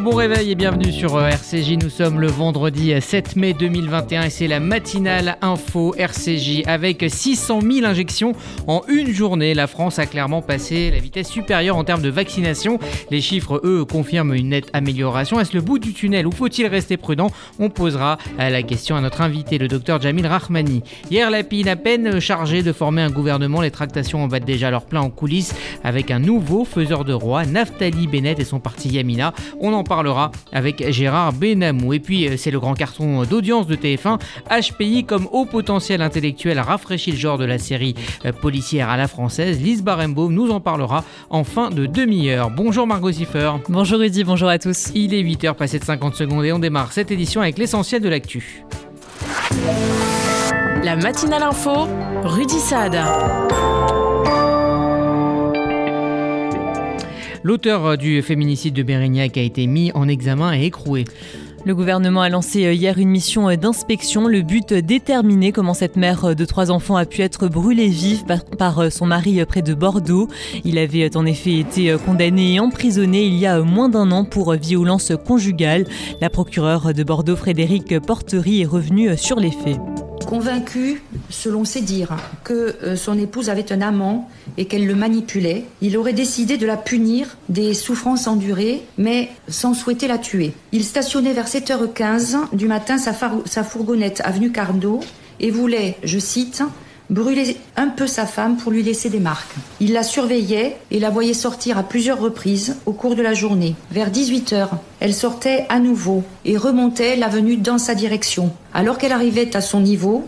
Bon réveil et bienvenue sur euh, RCJ. Nous sommes le vendredi 7 euh, mai 2021 et c'est la matinale info RCJ avec 600 000 injections en une journée. La France a clairement passé la vitesse supérieure en termes de vaccination. Les chiffres, eux, confirment une nette amélioration. Est-ce le bout du tunnel ou faut-il rester prudent? On posera euh, la question à notre invité, le docteur Jamil Rahmani. Hier, la PIN à peine chargée de former un gouvernement. Les tractations en battent déjà leur plein en coulisses avec un nouveau faiseur de roi, Naftali Bennett et son parti Yamina. On en parlera avec Gérard Benamou. Et puis, euh, c'est le grand carton d'audience de TF1. HPI comme haut potentiel intellectuel rafraîchit le genre de la série euh, policière à la française. Lise Barembaum nous en parlera en fin de demi-heure. Bonjour Margot Ziffer. Bonjour Rudy, bonjour à tous. Il est 8h passé de 50 secondes et on démarre cette édition avec l'essentiel de l'actu. La matinale info, Rudy Saad. L'auteur euh, du féminicide de Bérignac a été mis en examen et écroué. Le gouvernement a lancé euh, hier une mission euh, d'inspection. Le but déterminer comment cette mère de trois enfants a pu être brûlée vive par son mari près de Bordeaux. Il avait en effet été condamné et emprisonné il y a moins d'un an pour violence conjugale. La procureure de Bordeaux, Frédéric Portery, est revenue sur les faits. Convaincu, selon ses dires, que euh, son épouse avait un amant et qu'elle le manipulait, il aurait décidé de la punir des souffrances endurées, mais sans souhaiter la tuer. Il stationnait vers 7h15 du matin sa, fourgonnette avenue Carnot et voulait, je cite, brûler un peu sa femme pour lui laisser des marques. Il la surveillait et la voyait sortir à plusieurs reprises au cours de la journée. Vers 18 heures, elle sortait à nouveau et remontait l'avenue dans sa direction. Alors qu'elle arrivait à son niveau,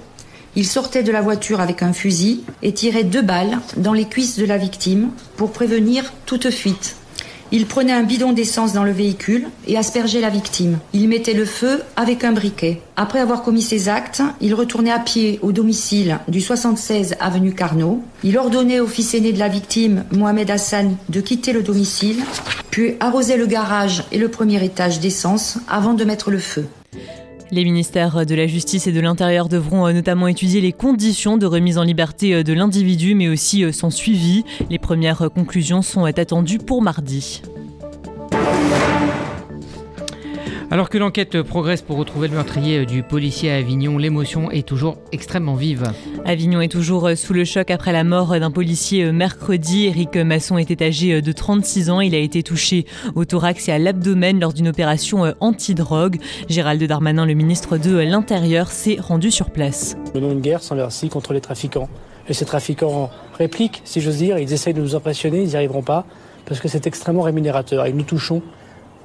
il sortait de la voiture avec un fusil et tirait deux balles dans les cuisses de la victime pour prévenir toute fuite. Il prenait un bidon d'essence dans le véhicule et aspergeait la victime. Il mettait le feu avec un briquet. Après avoir commis ses actes, il retournait à pied au domicile du 76 avenue Carnot. Il ordonnait au fils aîné de la victime, Mohamed Hassan, de quitter le domicile, puis arrosait le garage et le premier étage d'essence avant de mettre le feu. Les ministères de la Justice et de l'Intérieur devront euh, notamment étudier les conditions de remise en liberté euh, de l'individu, mais aussi euh, son suivi. Les premières conclusions sont attendues pour mardi. Alors que l'enquête progresse pour retrouver le meurtrier du policier à Avignon, l'émotion est toujours extrêmement vive. Avignon est toujours sous le choc après la mort d'un policier mercredi. Éric Masson était âgé de 36 ans. Il a été touché au thorax et à l'abdomen lors d'une opération anti-drogue. Gérald Darmanin, le ministre de l'Intérieur, s'est rendu sur place. Nous menons une guerre sans merci contre les trafiquants. Et ces trafiquants répliquent, si j'ose dire, ils essayent de nous impressionner, ils n'y arriveront pas, parce que c'est extrêmement rémunérateur. Et nous touchons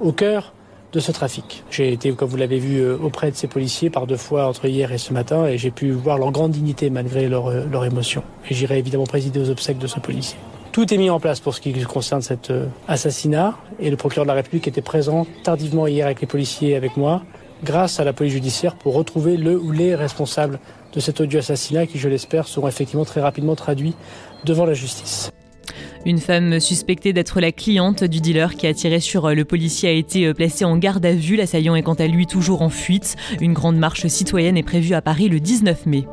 au cœur de ce trafic. J'ai été, comme vous l'avez vu, euh, auprès de ces policiers par deux fois entre hier et ce matin et j'ai pu voir leur grande dignité malgré leur, euh, leur émotion. Et j'irai évidemment présider aux obsèques de ce policier. Tout est mis en place pour ce qui concerne cet euh, assassinat et le procureur de la République était présent tardivement hier avec les policiers et avec moi grâce à la police judiciaire pour retrouver le ou les responsables de cet odieux assassinat qui, je l'espère, seront effectivement très rapidement traduits devant la justice. Une femme suspectée d'être la cliente du dealer qui a tiré sur le policier a été placée en garde à vue. L'assaillant est quant à lui toujours en fuite. Une grande marche citoyenne est prévue à Paris le 19 mai.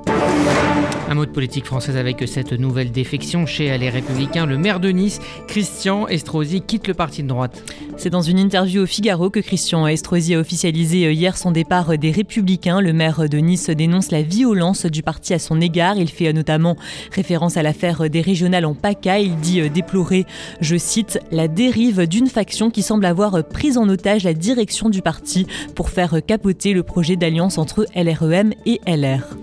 Un mot de politique française avec cette nouvelle défection chez les Républicains. Le maire de Nice, Christian Estrosi, quitte le parti de droite. C'est dans une interview au Figaro que Christian Estrosi a officialisé hier son départ des Républicains. Le maire de Nice dénonce la violence du parti à son égard. Il fait notamment référence à l'affaire des régionales en PACA. Il dit déplorer, je cite, la dérive d'une faction qui semble avoir pris en otage la direction du parti pour faire capoter le projet d'alliance entre LREM et LR.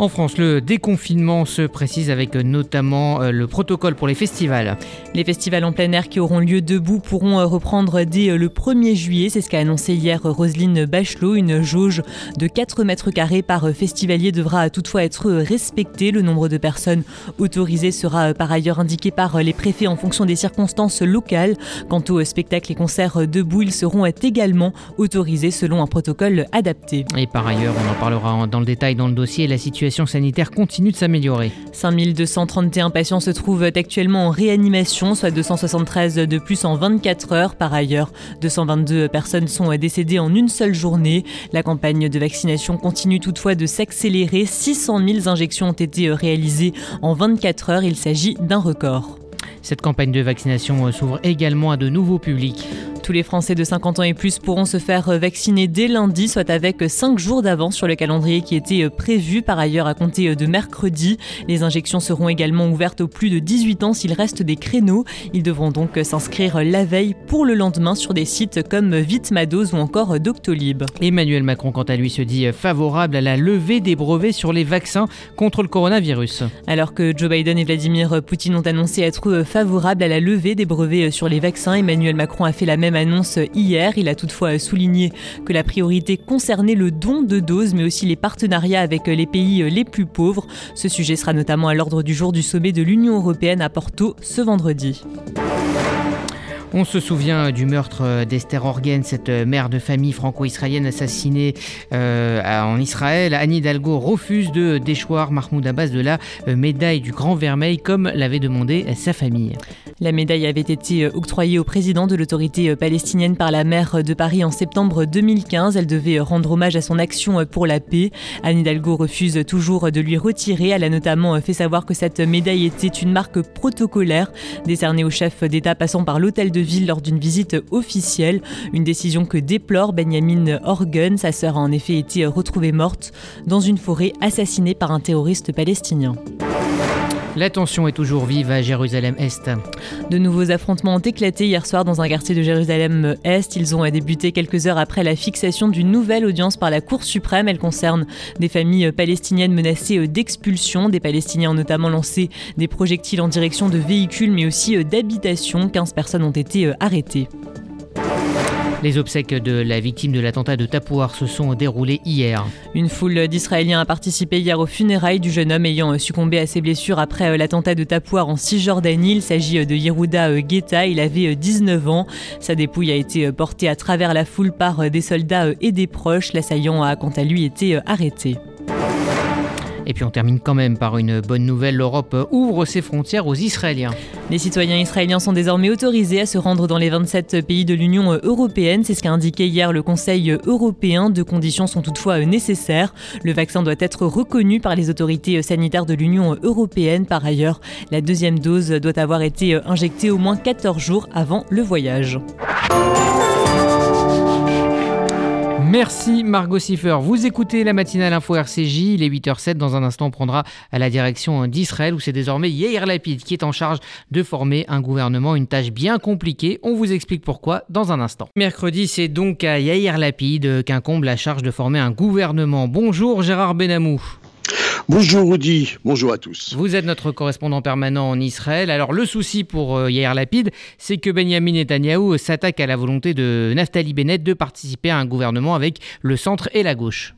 En France, le déconfinement se précise avec notamment euh, le protocole pour les festivals. Les festivals en plein air qui auront lieu debout pourront euh, reprendre dès euh, le 1er juillet. C'est ce qu'a annoncé hier Roselyne Bachelot. Une jauge de 4 mètres carrés par festivalier devra toutefois être respectée. Le nombre de personnes autorisées sera par ailleurs indiqué par les préfets en fonction des circonstances locales. Quant aux spectacles et concerts debout, ils seront également autorisés selon un protocole adapté. Et par ailleurs, on en parlera dans le détail dans le dossier, la situation sanitaire continue de s'améliorer. 5231 patients se trouvent actuellement en réanimation, soit 273 de plus en 24 heures. Par ailleurs, 222 personnes sont décédées en une seule journée. La campagne de vaccination continue toutefois de s'accélérer. 600 000 injections ont été réalisées en 24 heures. Il s'agit d'un record. Cette campagne de vaccination s'ouvre également à de nouveaux publics. Tous les Français de 50 ans et plus pourront se faire vacciner dès lundi, soit avec 5 jours d'avance sur le calendrier qui était prévu. Par ailleurs, à compter de mercredi, les injections seront également ouvertes aux plus de 18 ans s'il reste des créneaux. Ils devront donc s'inscrire la veille pour le lendemain sur des sites comme Vitmados ou encore Doctolib. Emmanuel Macron, quant à lui, se dit favorable à la levée des brevets sur les vaccins contre le coronavirus. Alors que Joe Biden et Vladimir Poutine ont annoncé être favorables à la levée des brevets sur les vaccins, Emmanuel Macron a fait la même annonce hier. Il a toutefois souligné que la priorité concernait le don de doses, mais aussi les partenariats avec les pays les plus pauvres. Ce sujet sera notamment à l'ordre du jour du sommet de l'Union européenne à Porto ce vendredi. On se souvient du meurtre d'Esther Orgen, cette mère de famille franco-israélienne assassinée euh, en Israël. Anne Hidalgo refuse de déchoir Mahmoud Abbas de la euh, médaille du Grand Vermeil comme l'avait demandé sa famille. La médaille avait été octroyée au président de l'autorité palestinienne par la maire de Paris en septembre 2015. Elle devait rendre hommage à son action pour la paix. Anne Hidalgo refuse toujours de lui retirer. Elle a notamment fait savoir que cette médaille était une marque protocolaire décernée au chef d'État passant par l'hôtel de ville lors d'une visite officielle. Une décision que déplore Benjamin Orgen. Sa sœur a en effet été retrouvée morte dans une forêt assassinée par un terroriste palestinien. La tension est toujours vive à Jérusalem-Est. De nouveaux affrontements ont éclaté hier soir dans un quartier de Jérusalem-Est. Ils ont débuté quelques heures après la fixation d'une nouvelle audience par la Cour suprême. Elle concerne des familles palestiniennes menacées d'expulsion. Des Palestiniens ont notamment lancé des projectiles en direction de véhicules mais aussi d'habitations. 15 personnes ont été arrêtées. Les obsèques de la victime de l'attentat de Tapouar se sont déroulées hier. Une foule d'Israéliens a participé hier aux funérailles du jeune homme ayant succombé à ses blessures après l'attentat de Tapouar en Cisjordanie. Il s'agit de Yehuda Geta, il avait 19 ans. Sa dépouille a été portée à travers la foule par des soldats et des proches. L'assaillant a quant à lui été arrêté. Et puis on termine quand même par une bonne nouvelle, l'Europe ouvre ses frontières aux Israéliens. Les citoyens israéliens sont désormais autorisés à se rendre dans les 27 pays de l'Union européenne, c'est ce qu'a indiqué hier le Conseil européen. Deux conditions sont toutefois nécessaires. Le vaccin doit être reconnu par les autorités sanitaires de l'Union européenne. Par ailleurs, la deuxième dose doit avoir été injectée au moins 14 jours avant le voyage. Merci Margot Siffer. Vous écoutez la matinale info RCJ. Il est 8h07. Dans un instant, on prendra à la direction d'Israël où c'est désormais Yair Lapid qui est en charge de former un gouvernement. Une tâche bien compliquée. On vous explique pourquoi dans un instant. Mercredi, c'est donc à Yair Lapid qu'incombe la charge de former un gouvernement. Bonjour Gérard Benamou. Bonjour Rudy, bonjour à tous. Vous êtes notre correspondant permanent en Israël. Alors le souci pour euh, Yair Lapid, c'est que Benjamin Netanyahou s'attaque à la volonté de Naftali Bennett de participer à un gouvernement avec le centre et la gauche.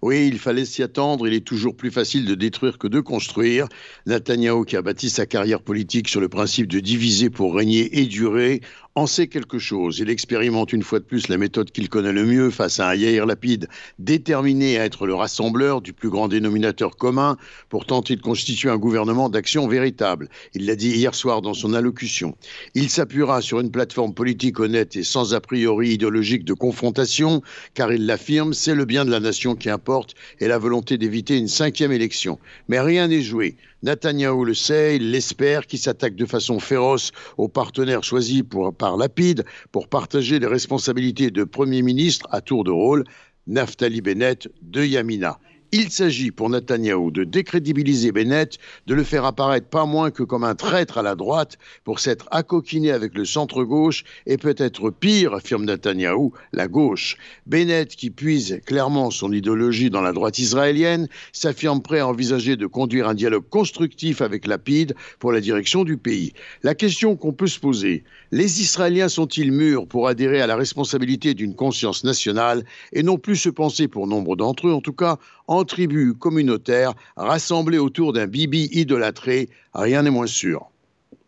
Oui, il fallait s'y attendre. Il est toujours plus facile de détruire que de construire. Netanyahu, qui a bâti sa carrière politique sur le principe de diviser pour régner et durer, en sait quelque chose. Il expérimente une fois de plus la méthode qu'il connaît le mieux face à un Yair Lapide déterminé à être le rassembleur du plus grand dénominateur commun pour tenter de constituer un gouvernement d'action véritable. Il l'a dit hier soir dans son allocution. Il s'appuiera sur une plateforme politique honnête et sans a priori idéologique de confrontation, car il l'affirme, c'est le bien de la nation qui importe et la volonté d'éviter une cinquième élection. Mais rien n'est joué. Netanyahou le sait, il l'espère, qui s'attaque de façon féroce aux partenaires choisis par Lapide pour partager les responsabilités de Premier ministre à tour de rôle, Naftali Bennett de Yamina. Il s'agit pour Netanyahou de décrédibiliser Bennett, de le faire apparaître pas moins que comme un traître à la droite pour s'être accoquiné avec le centre-gauche et peut-être pire, affirme Netanyahou, la gauche. Bennett, qui puise clairement son idéologie dans la droite israélienne, s'affirme prêt à envisager de conduire un dialogue constructif avec Lapide pour la direction du pays. La question qu'on peut se poser, les Israéliens sont-ils mûrs pour adhérer à la responsabilité d'une conscience nationale et non plus se penser, pour nombre d'entre eux en tout cas, en tribus communautaires rassemblées autour d'un bibi idolâtré, rien n'est moins sûr.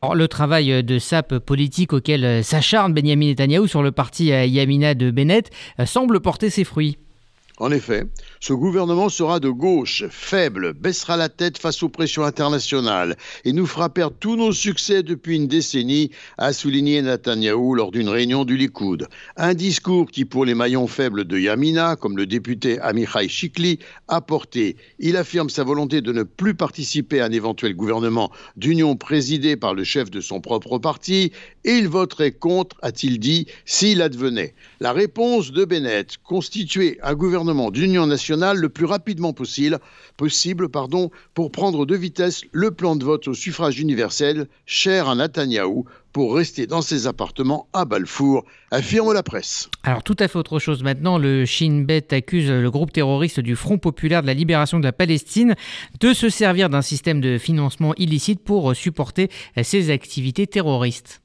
le travail de sape politique auquel s'acharne Benjamin Netanyahou sur le parti Yamina de Bennett euh, semble porter ses fruits. En effet, Ce gouvernement sera de gauche, faible, baissera la tête face aux pressions internationales et nous fera perdre tous nos succès depuis une décennie, a souligné Netanyahou lors d'une réunion du Likoud. Un discours qui, pour les maillons faibles de Yamina, comme le député Amichai Chikli, a porté. Il affirme sa volonté de ne plus participer à un éventuel gouvernement d'union présidé par le chef de son propre parti et il voterait contre, a-t-il dit, s'il advenait. La réponse de Bennett, constituer un gouvernement d'union nationale le plus rapidement possible, pardon, pour prendre de vitesse le plan de vote au suffrage universel, cher à Netanyahou, pour rester dans ses appartements à Balfour, affirme la presse. Alors tout à fait autre chose maintenant, le Shin Bet accuse le groupe terroriste du Front populaire de la libération de la Palestine de se servir d'un système de financement illicite pour supporter ses activités terroristes.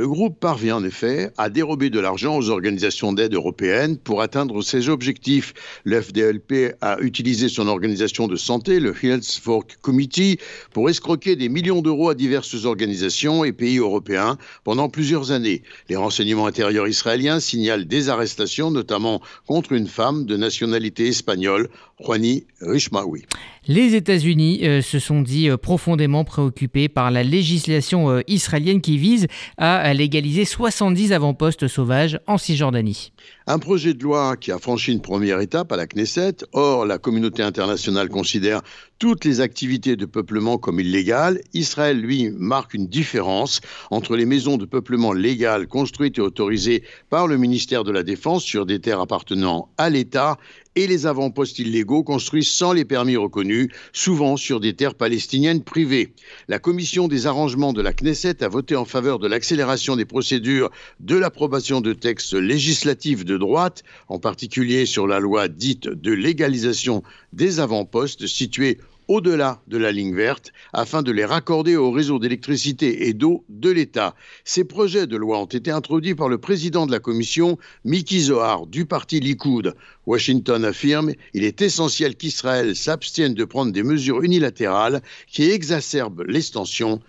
Le groupe parvient en effet à dérober de l'argent aux organisations d'aide européennes pour atteindre ses objectifs. Le FDLP a utilisé son organisation de santé, le Health Fork Committee, pour escroquer des millions d'euros à diverses organisations et pays européens pendant plusieurs années. Les renseignements intérieurs israéliens signalent des arrestations, notamment contre une femme de nationalité espagnole, Juani Rishmaoui. Les États-Unis euh, se sont dit euh, profondément préoccupés par la législation euh, israélienne qui vise à légaliser 70 avant-postes sauvages en Cisjordanie. Un projet de loi qui a franchi une première étape à la Knesset. Or, la communauté internationale considère toutes les activités de peuplement comme illégales. Israël, lui, marque une différence entre les maisons de peuplement légales construites et autorisées par le ministère de la Défense sur des terres appartenant à l'État et les avant-postes illégaux construits sans les permis reconnus, souvent sur des terres palestiniennes privées. La commission des arrangements de la Knesset a voté en faveur de l'accélération des procédures de l'approbation de textes législatifs de droite, en particulier sur la loi dite de légalisation des avant-postes situés au-delà de la ligne verte afin de les raccorder au réseau d'électricité et d'eau de l'État. Ces projets de loi ont été introduits par le président de la commission, Miki Zohar, du parti Likoud. Washington affirme il est essentiel qu'Israël s'abstienne de prendre des mesures unilatérales qui exacerbent l'extension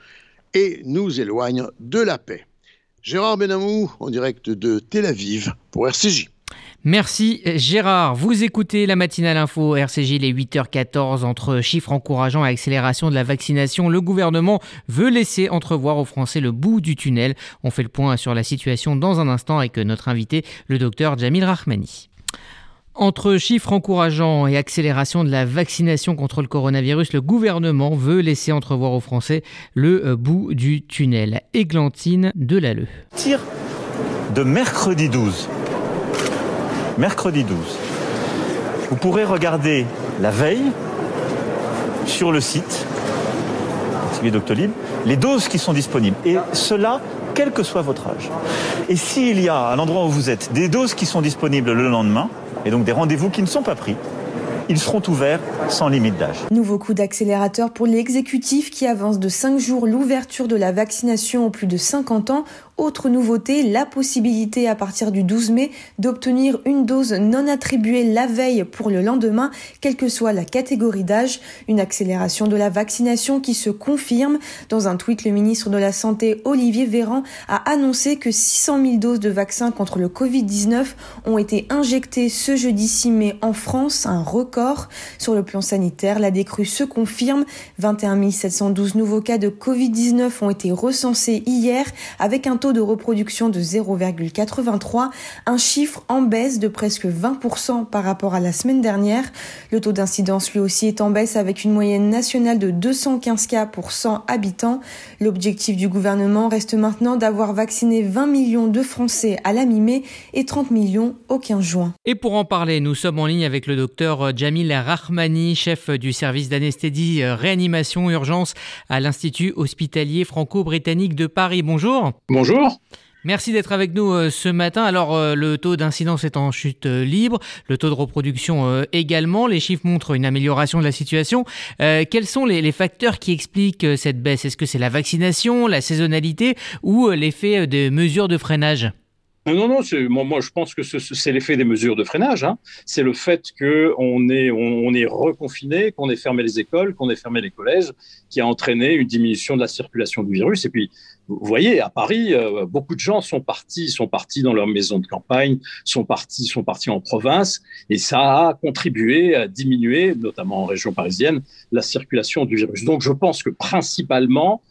et nous éloignent de la paix. Gérard Benamou, en direct de Tel Aviv, pour RCJ. Merci Gérard. Vous écoutez la matinale info RCJ les 8h14 entre chiffres encourageants et accélération de la vaccination. Le gouvernement veut laisser entrevoir aux Français le bout du tunnel. On fait le point sur la situation dans un instant avec notre invité, le docteur Jamil Rahmani. Entre chiffres encourageants et accélération de la vaccination contre le coronavirus, le gouvernement veut laisser entrevoir aux Français le bout du tunnel. Églantine Delalleux. Tire de mercredi 12 mercredi 12. Vous pourrez regarder la veille sur le site Doctolib les doses qui sont disponibles. Et cela, quel que soit votre âge. Et s'il y a, à l'endroit où vous êtes, des doses qui sont disponibles le lendemain, et donc des rendez-vous qui ne sont pas pris, ils seront ouverts sans limite d'âge. Nouveau coup d'accélérateur pour l'exécutif qui avance de 5 jours l'ouverture de la vaccination aux plus de 50 ans autre nouveauté, la possibilité à partir du 12 mai d'obtenir une dose non attribuée la veille pour le lendemain, quelle que soit la catégorie d'âge. Une accélération de la vaccination qui se confirme. Dans un tweet, le ministre de la Santé, Olivier Véran, a annoncé que 600 000 doses de vaccins contre le Covid-19 ont été injectées ce jeudi 6 mai en France, un record. Sur le plan sanitaire, la décrue se confirme. 21 712 nouveaux cas de Covid-19 ont été recensés hier avec un taux de reproduction de 0,83, un chiffre en baisse de presque 20% par rapport à la semaine dernière. Le taux d'incidence lui aussi est en baisse avec une moyenne nationale de 215 cas pour 100 habitants. L'objectif du gouvernement reste maintenant d'avoir vacciné 20 millions de Français à la mi-mai et 30 millions au 15 juin. Et pour en parler, nous sommes en ligne avec le docteur Jamil Rahmani, chef du service d'anesthésie réanimation urgence à l'Institut hospitalier franco-britannique de Paris. Bonjour. Bonjour. Merci d'être avec nous euh, ce matin. Alors, euh, le taux d'incidence est en chute euh, libre, le taux de reproduction également. Les chiffres montrent une amélioration de la situation. quels sont les, facteurs qui expliquent cette baisse? Est-ce que c'est la vaccination, la saisonnalité ou l'effet des mesures de freinage? Non, non, moi, moi, je pense que c'est l'effet des mesures de freinage. Hein. C'est le fait qu'on est, on, est reconfiné, qu'on ait fermé les écoles, qu'on ait fermé les collèges, qui a entraîné une diminution de la circulation du virus. Et puis, vous voyez, à Paris, euh, beaucoup de gens sont partis, sont partis dans leur maison de campagne, sont partis, sont partis en province, et ça a contribué à diminuer, notamment en région parisienne, la circulation du virus. Donc, je pense que principalement,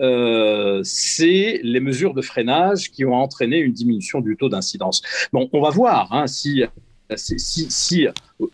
euh, c'est les mesures de freinage qui ont entraîné une diminution du taux d'incidence. Bon, on va voir hein, si, si,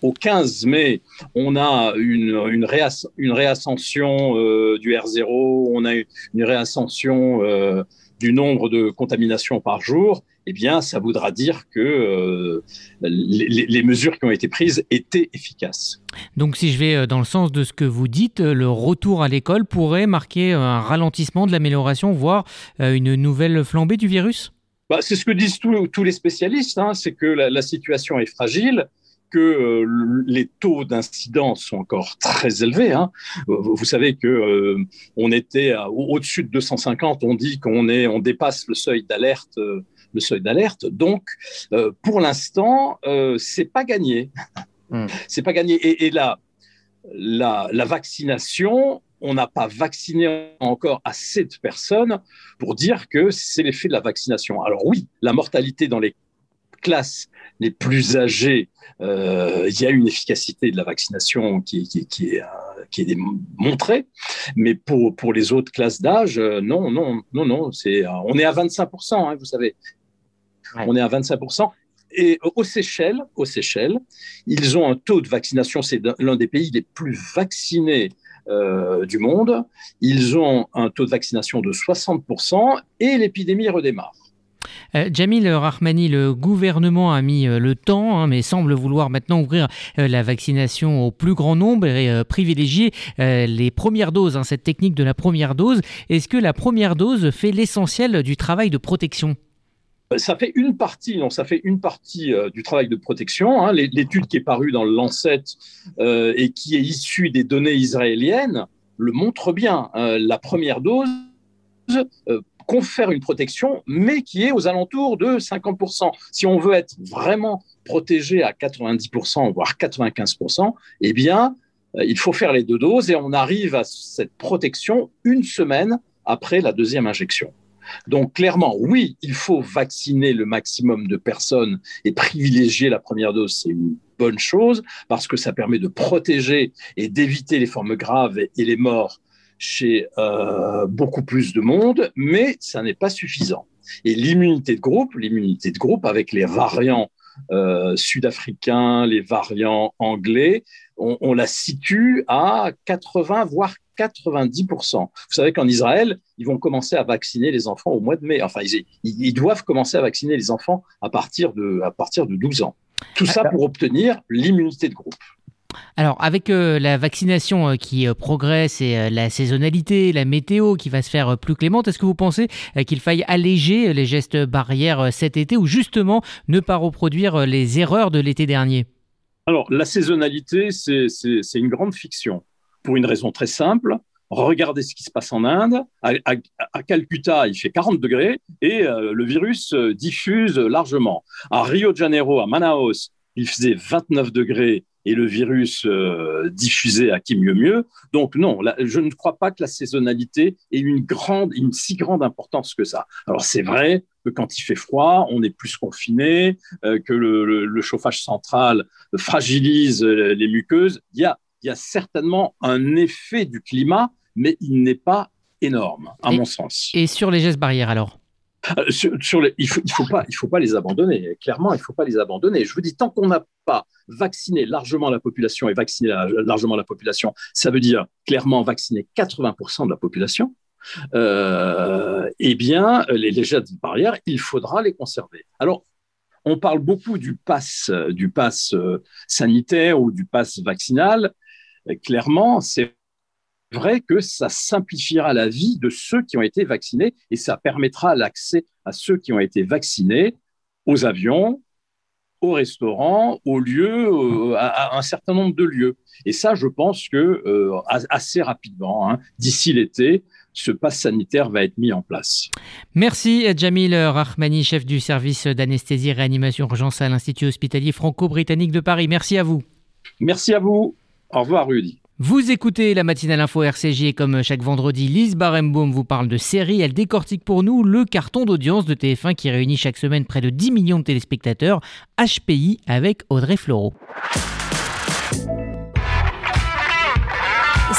au 15 mai, on a une, une, réascension euh, du R0, on a une réascension euh, du nombre de contaminations par jour, eh bien, ça voudra dire que euh, les, mesures qui ont été prises étaient efficaces. Donc, si je vais euh, dans le sens de ce que vous dites, euh, le retour à l'école pourrait marquer un ralentissement de l'amélioration, voire une nouvelle flambée du virus? Bah, C'est ce que disent tous, les spécialistes, hein, c'est que la, situation est fragile que les taux d'incidence sont encore très élevés. Hein. Vous savez que on était au-dessus de 250, on dit qu'on est, on dépasse le seuil d'alerte le seuil d'alerte. Donc, euh, pour l'instant, euh, c'est pas gagné. Hmm. C'est pas gagné. Et, là, la, vaccination, on n'a pas vacciné encore assez de personnes pour dire que c'est l'effet de la vaccination. Alors oui, la mortalité dans les classes les plus âgées, euh, il y a une efficacité de la vaccination qui, qui, qui est, qui est montrée, mais pour, pour les autres classes d'âge, non, non, non, non, c'est, on est à 25%, hein, vous savez. On est à 25%. Et aux Seychelles, aux Seychelles, ils ont un taux de vaccination, c'est l'un des pays les plus vaccinés euh, du monde. Ils ont un taux de vaccination de 60% et l'épidémie redémarre. Euh, Jamil Rahmani, le gouvernement a mis euh, le temps, hein, mais semble vouloir maintenant ouvrir la vaccination au plus grand nombre et privilégier les premières doses, hein, cette technique de la première dose. Est-ce que la première dose fait l'essentiel du travail de protection? Ça fait une partie, non, ça fait une partie euh, du travail de protection. Hein. L'étude qui est parue dans le Lancet euh, et qui est issue des données israéliennes le montre bien. Euh, la première dose confère une protection, mais qui est aux alentours de 50%. Si on veut être vraiment protégé à 90%, voire 95%, eh bien, il faut faire les deux doses et on arrive à cette protection une semaine après la deuxième injection. Donc clairement, oui, il faut vacciner le maximum de personnes et privilégier la première dose, c'est une bonne chose parce que ça permet de protéger et d'éviter les formes graves et les morts chez euh, beaucoup plus de monde, mais ça n'est pas suffisant. Et l'immunité de groupe, l'immunité de groupe avec les variants euh, sud-africains, les variants anglais, on, on, la situe à 80 voire 90%. Vous savez qu'en Israël, ils vont commencer à vacciner les enfants au mois de mai. Enfin, ils, doivent commencer à vacciner les enfants à partir de, à partir de 12 ans. Tout ça pour obtenir l'immunité de groupe. Alors, avec euh, la vaccination euh, qui euh, progresse et la saisonnalité, la météo qui va se faire plus clémente, est-ce que vous pensez qu'il faille alléger les gestes barrières cet été ou justement ne pas reproduire les erreurs de l'été dernier? Alors, la saisonnalité, c'est une grande fiction pour une raison très simple. Regardez ce qui se passe en Inde. À, Calcutta, il fait 40 degrés et euh, le virus euh, diffuse largement. À Rio de Janeiro, à Manaus, il faisait 29 degrés et le virus euh, diffusait à qui mieux mieux. Donc non, je ne crois pas que la saisonnalité ait une si grande importance que ça. Alors c'est vrai que quand il fait froid, on est plus confiné, que le, le, chauffage central fragilise les muqueuses. Il y a il y a certainement un effet du climat, mais il n'est pas énorme, à mon sens. Et sur les gestes barrières alors? Euh, sur, les, il ne faut, il faut, pas, il faut pas les abandonner. Clairement, il ne faut pas les abandonner. Je vous dis, tant qu'on n'a pas vacciné largement la population et vacciné largement la population, ça veut dire clairement vacciner 80% de la population, euh, eh bien, les, les gestes barrières, il faudra les conserver. Alors, on parle beaucoup du pass, du pass euh, sanitaire ou du pass vaccinal clairement, c'est vrai que ça simplifiera la vie de ceux qui ont été vaccinés et ça permettra l'accès à ceux qui ont été vaccinés aux avions, aux restaurants, aux lieux, euh, à, un certain nombre de lieux. Et ça, je pense que euh, assez rapidement, hein, d'ici l'été, ce pass sanitaire va être mis en place. Merci Jamil Rahmani, chef du service d'anesthésie et réanimation urgence à l'Institut hospitalier franco-britannique de Paris. Merci à vous. Merci à vous. Au revoir Rudy. Vous écoutez la matinale info RCJ et comme chaque vendredi, Lise Barembaum vous parle de séries. Elle décortique pour nous le carton d'audience de TF1 qui réunit chaque semaine près de 10 millions de téléspectateurs, HPI avec Audrey Fleurot.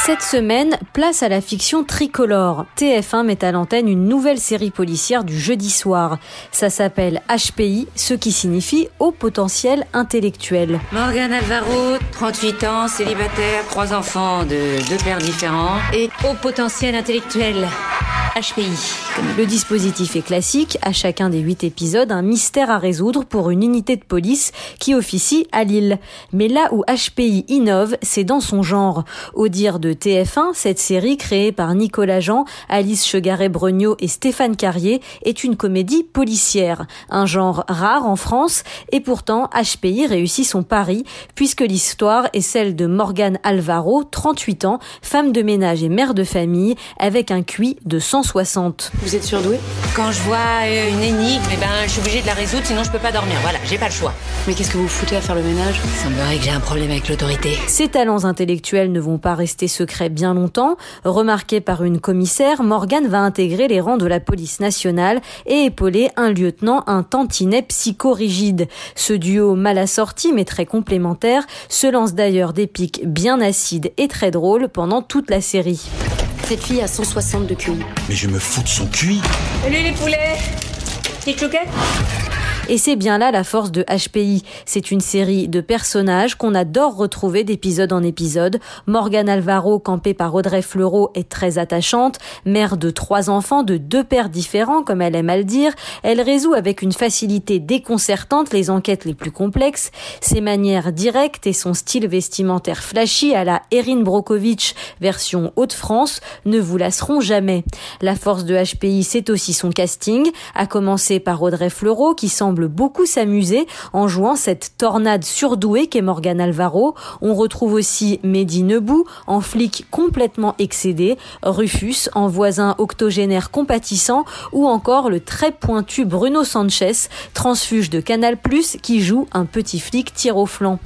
Cette semaine, place à la fiction tricolore. TF1 met à l'antenne une nouvelle série policière du jeudi soir. Ça s'appelle HPI, ce qui signifie haut potentiel intellectuel. Morgan Alvaro, 38 ans, célibataire, trois enfants de deux pères différents et haut potentiel intellectuel. HPI. Le dispositif est classique, à chacun des huit épisodes, un mystère à résoudre pour une unité de police qui officie à Lille. Mais là où HPI innove, c'est dans son genre. Au dire de TF1, cette série créée par Nicolas Jean, Alice Chegaret-Brognaud et Stéphane Carrier est une comédie policière, un genre rare en France, et pourtant HPI réussit son pari, puisque l'histoire est celle de Morgane Alvaro, 38 ans, femme de ménage et mère de famille, avec un QI de 160. Vous êtes surdoué Quand je vois euh, une énigme, eh ben, je suis obligée de la résoudre, sinon je peux pas dormir. Voilà, j'ai pas le choix. Mais qu'est-ce que vous foutez à faire le ménage? Il semblerait que j'ai un problème avec l'autorité. Ses talents intellectuels ne vont pas rester secrets bien longtemps. Remarqué par une commissaire, Morgane va intégrer les rangs de la police nationale et épauler un lieutenant, un tantinet psychorigide. Ce duo mal assorti mais très complémentaire se lance d'ailleurs des pics bien acides et très drôles pendant toute la série. Cette fille a 160 de QI. Mais je me fous de son QI. Salut les poulets Petite chouquette et c'est bien là la force de HPI. C'est une série de personnages qu'on adore retrouver d'épisode en épisode. Morgane Alvaro, campée par Audrey Fleurot, est très attachante. Mère de trois enfants de deux pères différents, comme elle aime à le dire, elle résout avec une facilité déconcertante les enquêtes les plus complexes. Ses manières directes et son style vestimentaire flashy à la Erin Brokovich version Haute-France ne vous lasseront jamais. La force de HPI, c'est aussi son casting, à commencer par Audrey Fleurot qui semble beaucoup s'amuser en jouant cette tornade surdouée qu'est Morgan Alvaro. On retrouve aussi Mehdi Nebou en flic complètement excédé, Rufus en voisin octogénaire compatissant ou encore le très pointu Bruno Sanchez, transfuge de Canal+, qui joue un petit flic tir au flanc.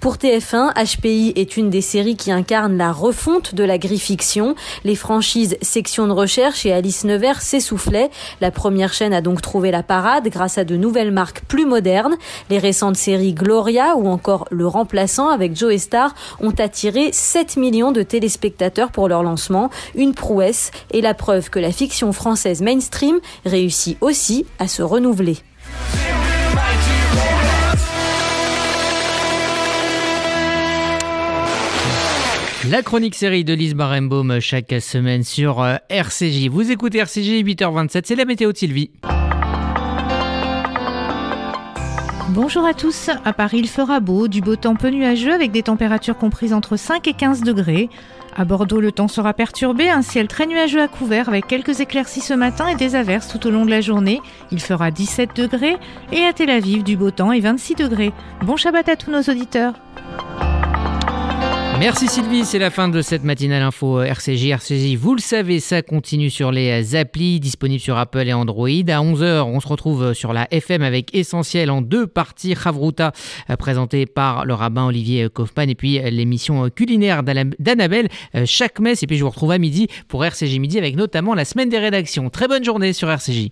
Pour TF1, HPI est une des séries qui incarne la refonte de la grille-fiction. Les franchises Section de recherche et Alice Nevers s'essoufflaient. La première chaîne a donc trouvé la parade grâce à de nouvelles marques plus modernes. Les récentes séries Gloria ou encore Le Remplaçant avec Joe Star ont attiré 7 millions de téléspectateurs pour leur lancement, une prouesse et la preuve que la fiction française mainstream réussit aussi à se renouveler. La chronique série de Lise Barenbaum chaque semaine sur euh, RCJ. Vous écoutez RCJ 8h27, c'est la météo de Sylvie. Bonjour à tous. À Paris, il fera beau, du beau temps peu nuageux avec des températures comprises entre 5 et 15 degrés. À Bordeaux, le temps sera perturbé, un ciel très nuageux à couvert avec quelques éclaircies ce matin et des averses tout au long de la journée. Il fera 17 degrés et à Tel Aviv, du beau temps et 26 degrés. Bon Shabbat à tous nos auditeurs. Merci Sylvie, c'est la fin de cette matinale info RCJ. RCJ, vous le savez, ça continue sur les applis disponibles sur Apple et Android. À 11h, on se retrouve sur la FM avec Essentiel en deux parties. Chavruta, présenté par le rabbin Olivier Kaufmann, et puis l'émission culinaire d'Annabelle chaque messe. Et puis je vous retrouve à midi pour RCJ Midi avec notamment la semaine des rédactions. Très bonne journée sur RCJ.